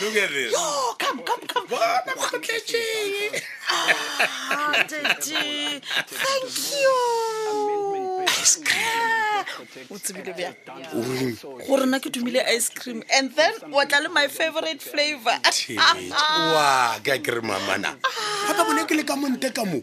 Look at this. Oh, come, come, come. Bona mokgotletseng. Ah, Daddy. Thank you. Ice cream. O tsebile bjang? Gore nna ke dumile ice cream and then wa tla le my favorite flavor. Wa ka ke re mamana. Ga ka bone ke le ka monte ka mo.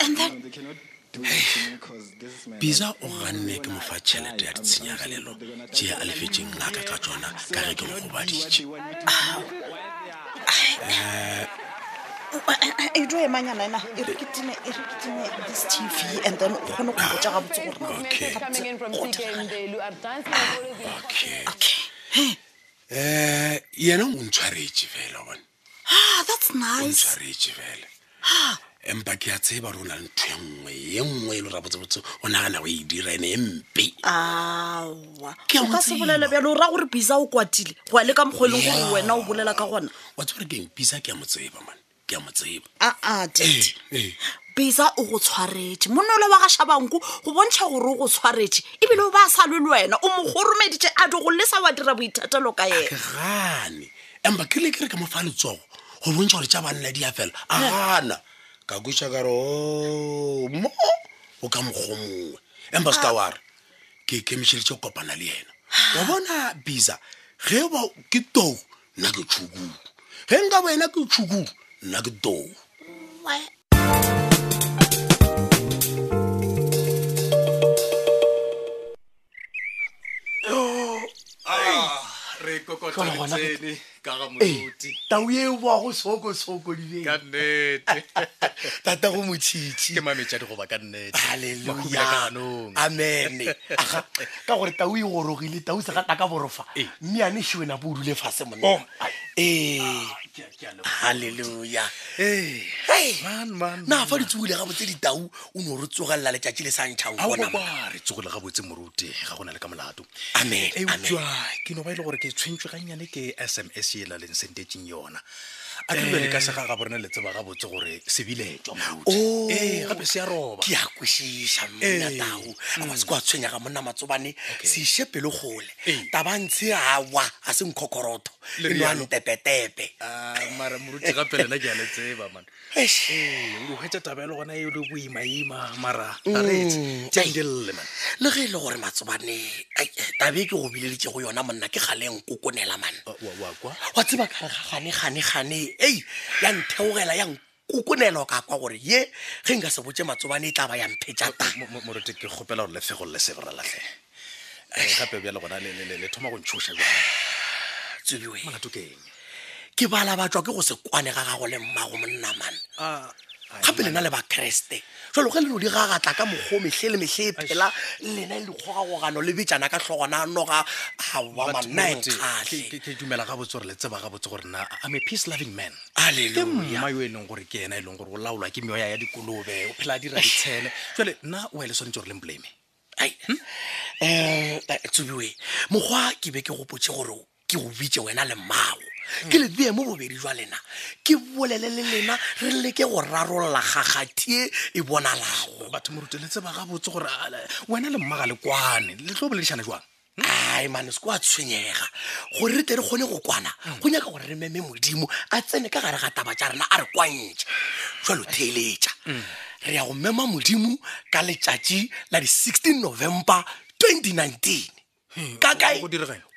and then bisa o ganne ke mo fa tšhelete ya ditshenyagalelo tše a lefetseng ngaka ka tsona ka ge ke mo gobaditše e dio emanyana ena e re ke time e re ke time this tv and then o kgone go botsa ga botse gore Okay. okay okay um yena o ntshwaretše fela bone ah, that's nice tshwaretše fele empa ke a tseba gore o na le ntho e nngwe ye nngwe e le ra botsebotse o nagana go e dira ene e mpe awa Ke a o mo ka se tseba. bolele bjalo o ra gore bisa o kwatile go ya le ka mokgwa e leng gore Yeah. wena o bolela ka gona wa tsebare keng bisa ke a mo tseba mane ke a mo tseba aa tete ee bisa o go tshwaretše monole wa gašabanku go bontšha gore o go tshwaretše ebile o ba sa lwe le wena o mo goromeditše a di go lesa wa dira boithatelo ka ke yena gane empa ke le ke re ka mo fa letsogo go bontšha gore tša banna di ya fela a gana ka kweša ka re "Oo, mo o ka mokgo mongwe empa se ka wa re ke ikemišeditše go kopana le yena wa bona bisa ge ba ke tou nna ke tšhukuru ge nka bo ena ke tšhukuru nna ke too tau e boa go soko soko tata go motšhitšhi amen ka gore tau e gorogile tau se gata ka borofa eh. mme ane šiwe napo o dule fase monna oh, ee eh. halleluja eh. na fa di tsogile gabotse ditau o ne o re tsogelela letšatši le sa ntšhang re tsogele gabotse morute ga go na le ka molato amen ke no ba e le gore ke tshwentswe gannyane ke s m s e laleng sentetseng yona a ke bele ka sega ga borena le tseba ga botse gore se biletšwa Oh. ee gape se ya roba ke a kwešiša mmenatau a ba se kwa tshwenyega monna matsobane se iše pelo gole Ee. tabantshe awa a se nkhokhorotho Le e no a rialo. ntepetepe Ah, mara moruti gape lena ke a le tseba man o hwetsa tabelo gona e le boimaima mara mm. aretse tsengelele man le ge e le gore matsobane tabe e ke go bileditse go yona monna ke ga leng kokonela man wa tseba ka re gane gane gane ei ya ntheogela ya kokonelo ka kwa gore ye ge nka se botse matsobane e tla ba ya mphetsa ta morote ke kgopela gore lefego le se boralatlhe Eh, gape bjale gona le- le le- le thoma go ntšhoša bjang tsobiwe molato ke eng ke balabatswa ke go se kwane ga gago le mmago monnaman Ah, ai, gape lena le bakreste jalo ge le no di gagatla ka mokgwa o metlhe le metlhe e phela lena e le dikgogagogano le betsana ka tlhogona noga aowa But manna e Moruti, nkgatlhe ke- ke- ke dumela gabotse gore le tseba gabotse gore na i'm a peace loving man ke Hallelujah. mma yo e leng gore ke ena e leng gore o laolwa ke meoya ya dikolobe o phela a dira ditshele jale nna o ele swanetse gore le mpleme ai um tsubiwe mokgwa ke be ke gopotse gore ke go bitse wena le mmago hmm. ke le bee mo bobedi jwa lena ke bolele le lena re leke go rarolola gagatie e bonalago batho moruteletse ba gabotse gore wena le mmaga le kwane le tlo boledišana jwang ai mane se ko a tshwenyega gore re tle re kgone go kwana go nyaka gore re meme modimo a tsene ka gare ga taba tša rena a re kwantšha jalo theeletša re ya go mema modimo ka letšatši la di-16 november 2019 ka kae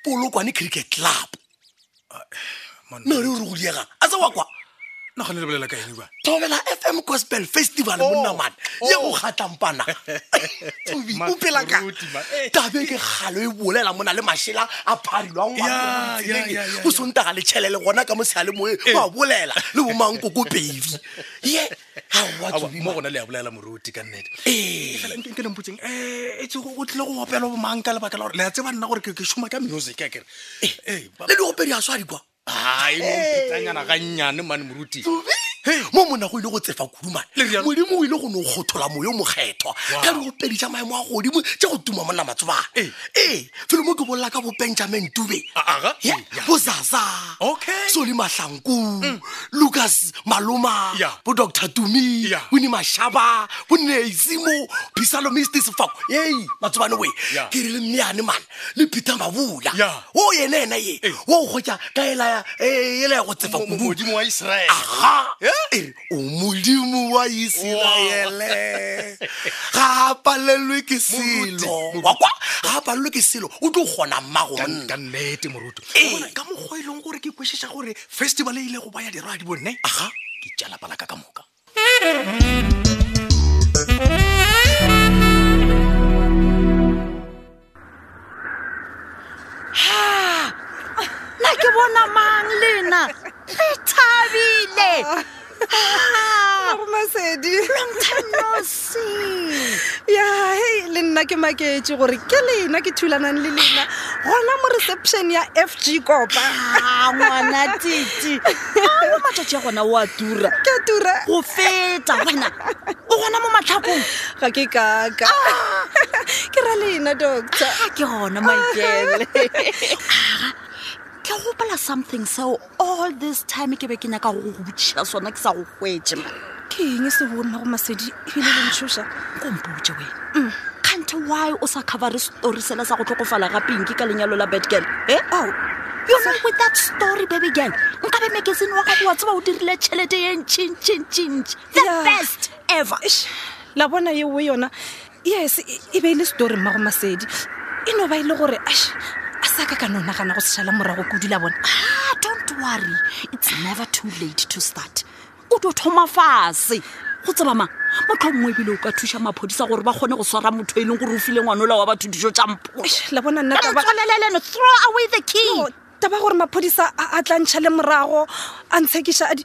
polokwane cricket club mme ore o re go diega a se wa kwa nagane lebelela ka ene ba thobela fm gospel festival oh. monnamane ye go oh. kgatlampana tobi o pela ka eh. tabe ke galo e bolela mona le mašela a pharilwang go sontaga le tšhelele gona ka mosea le moe eh. wa bolela le bomankoko pedi ye mo gona le ya bolela moruti ka nnete ke lempotseng etse o tlile go opela bomang ka lebaka la gore le ya tseba nna gore ke šoma ka music a kere le diopedi a swadi kwa aetanyana gannyane mane moruti mo mona go ile go tsefa kudumane modimo o ile go ne o kgothola moyo mokgethwa ka diopedi tša maemo a godimo tša go tuma monna matsobana ee felo mo ke bolela ka bobenjamin tube bozaza soli mahlanku lucas maloma yeah. bo dr tumi yeah. bo ne mashaba bo neisimo phisalo misti sefako ei matsobane we yeah. ke re le mmeane mane le phitha mabula yeah. o yena ena ye hey. Eh. o kgotsa ka elaya eh, elaya go tsefa modimo wa iseraele aha yeah? e re o modimo wa iseraele ga a palelwe ke selo wakwa ga a palelwe ke selo o tlo kgona mmago nnete moruto eh. ka mokgwa e leng gore ke kwešetša gore festival e ile go baya diradi bonne aga ke tšalapalaka ka moka na ke bona mang lena re thabile masedi ya hei le nna ke maketše gore ke lena ke thulanang le lena gona mo reception ya f g kopa ngwana titi ao matšatši a gona o a tura ke tura go feta wena o gona mo matlhakong ga ke kaka ah. ke ra lena doctor ah, ke gona maikele ke gopela something seo all this time ke be ke nyaka go go botšhia sona ke sa go hwetse ma ke eng e se go nna go masedi ebile le ntshoša kompotse wena mm. kante why o sa covere story sela sa go tlhokofala ga pinki ka lenyalo la bad girl e eh? oh you know with that story baby girl nkabe magazine wa gago wa tseba o dirile tšhelete ye ntšhintšhintšhintšhi the best ever la bona yeo yona yes e- e be e le story mmago masedi e no ba e le gore ash a sa ka ka no nagana go sešala morago kudu la bona ah don't worry it's never too late to start o tlo thoma fase go tseba mang motlho mongwe ebile o ka thuša maphodisa gore ba kgone go swara motho e leng gore o file ngwanola wa batho dijo tša mpo Eish, la bona nna taba- tswaleleleno throw away the key No, taba gore maphodisa a a tlantšha le morago a ntshekiša a di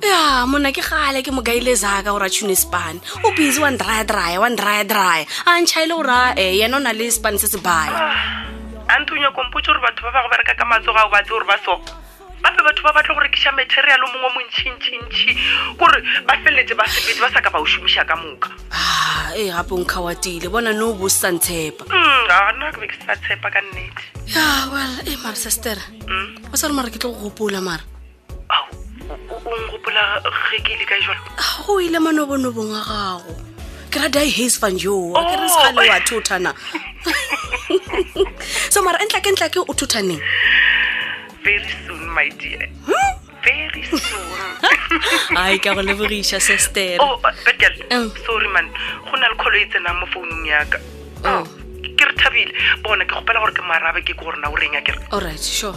ya monna ke gale ke mo kaile zaka gore a tshune span o busy wa ndraya draya wa ndraya draya a ntšha e le gore a e yena o na le span se se baya a ntho o nyako mpotse gore batho ba ba go bereka ka matsogo a o batse gore ba so gape batho ba batla go rekiša material o mongwe o montšhintšhintšhi gore ba feleletse ba sepedi ba sa ka ba o šomiša ka moka Ah, e gape o nkgawatile bona no bo se sa ntshepa Mm, a nna ke be ke se sa tshepa ka nnete ya well e mara sester Mm. o sa re mara ke tlo go gopola mara o ngopola ge ke ile kae jalo go ile mo nobonobong wa gago ke ra die haze fan joo a ke re segale wa thothana so mara entla ke ntla ke o thothaneng very soon my dear hmm? very soon ai ka go lebogiša sester oh, uh, betel mm. sorry man go na le kholo e tsenang mo founung yaka oh. oh. ke re thabile bona ke kgopela gore ke marabe ke ko gorena o reng ya kere allright sure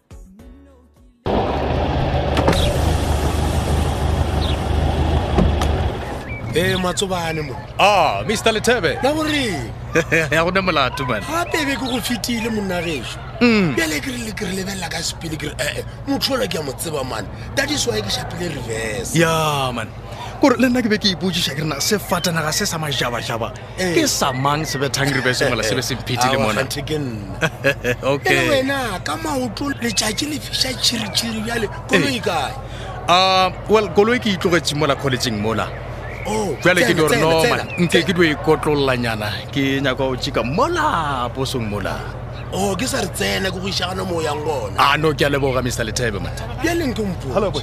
ee matsobane mo a ah, mr lethebe na gore ya gone molato mane gape be ke go fetile monnageso mm. bjale ke rile ke re lebelela ka sepele ke re ee eh, eh, motho ola ke ya mo tseba mane that is why ke shapile reverse ya mane kore le nna ke be ke ipotsiša ke rena sefatanaga se sa majabajaba Eh. ke sa mang se bethang re be sengwela se be se mphetile mona okay wena ka maotlo letšatši le fiša tšhiritšhiri bjale koloi eh. kae ah, well koloi ke itlogetse mola collegeng mola jale oh, ke dore noma nke ke dio e kotlololanyana ke nyaka o tšika mola posong mola o oh, ke sa re tsena ke go išagana mo o yang gona a ah, no ke a leboga mr letebe mata bjaleng ke mpo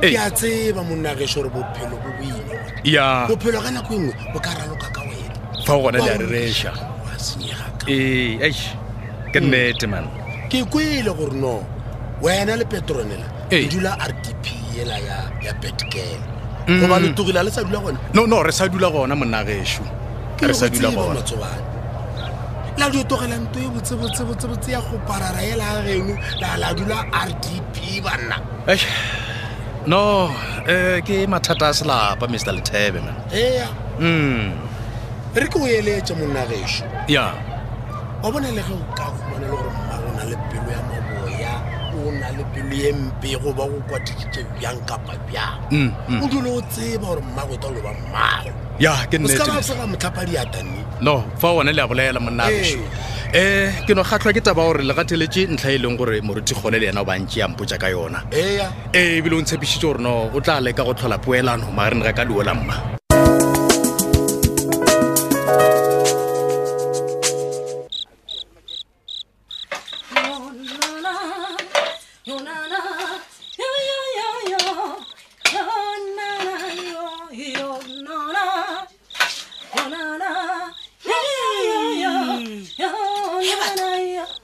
ke a tseba monnageso gore bophelo bo boima ya bophelo ka nako engwe bo ka raloka ka wena fa o gona le a re reša wa senyega ka ee eish ke nnete man ke kwele gore no wena le petronela Ee. le dula r d p ela ya ya betgale Mm. goba le togile a le sa dula gona no no re sa dula gona monna gešo Ke re sa go dula tseba, gona Matsobane. la dio togela nto e botsebotsebotsebotse ya go parara ela geno la la dula r d p banna Eish, no eh ke mathata a selapa mr lethebe man ea mm re ke o eletše monna gešo ya wa bona le ge o ka humana le gore mma o na le pelo ya maboya o na le pelo ye mpe goba go kwateditše bjang kapa bjang mm, mm. o dule o tseba gore mmago e ka loba mmago ya ke o seka ba nnete sega motlhapa diatane no fa one le a bolela monna gešo eh ke no kgatlhwa ke taba gore legatheletse ntlha e leng gore moruti kgole le yena o bantši ya mpotsa ka yona ea ee ebile o ntshepišitše gore no o tla leka go tlhola poelano magareng ga ka leola mma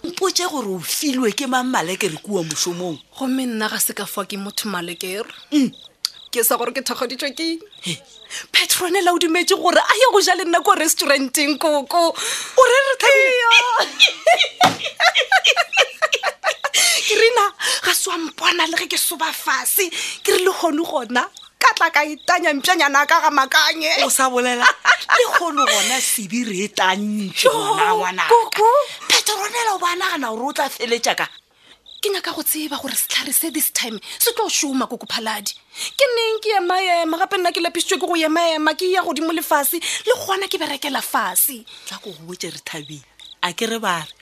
mpotse gore o filwe ke mang malekere kua mošomong gomme nna ga se ka fa ke motho malekere mm. ke sa gore ke thakgaditswe ke petrone la o dumetse gore a ye go ja le nna ko restauranteng koko o re re kerina ga se wa mpona le ge ke soba fase ke re le gone gona ka tla ka itanya mpšanyana ka ga makanye o sa bolela le kgolo gona sebe re tantše gona ngwanaka peteronela o ba nagana gore o tla feletša ka ke nyaka go tseba gore setlhare se this time se tlo šoma kokophaladi ke neng ke emaema gape nna ke lapisitswe ke go emaema ke ya godimo lefase le gona ke berekela fase tla ko go botse re thabile a ke re bare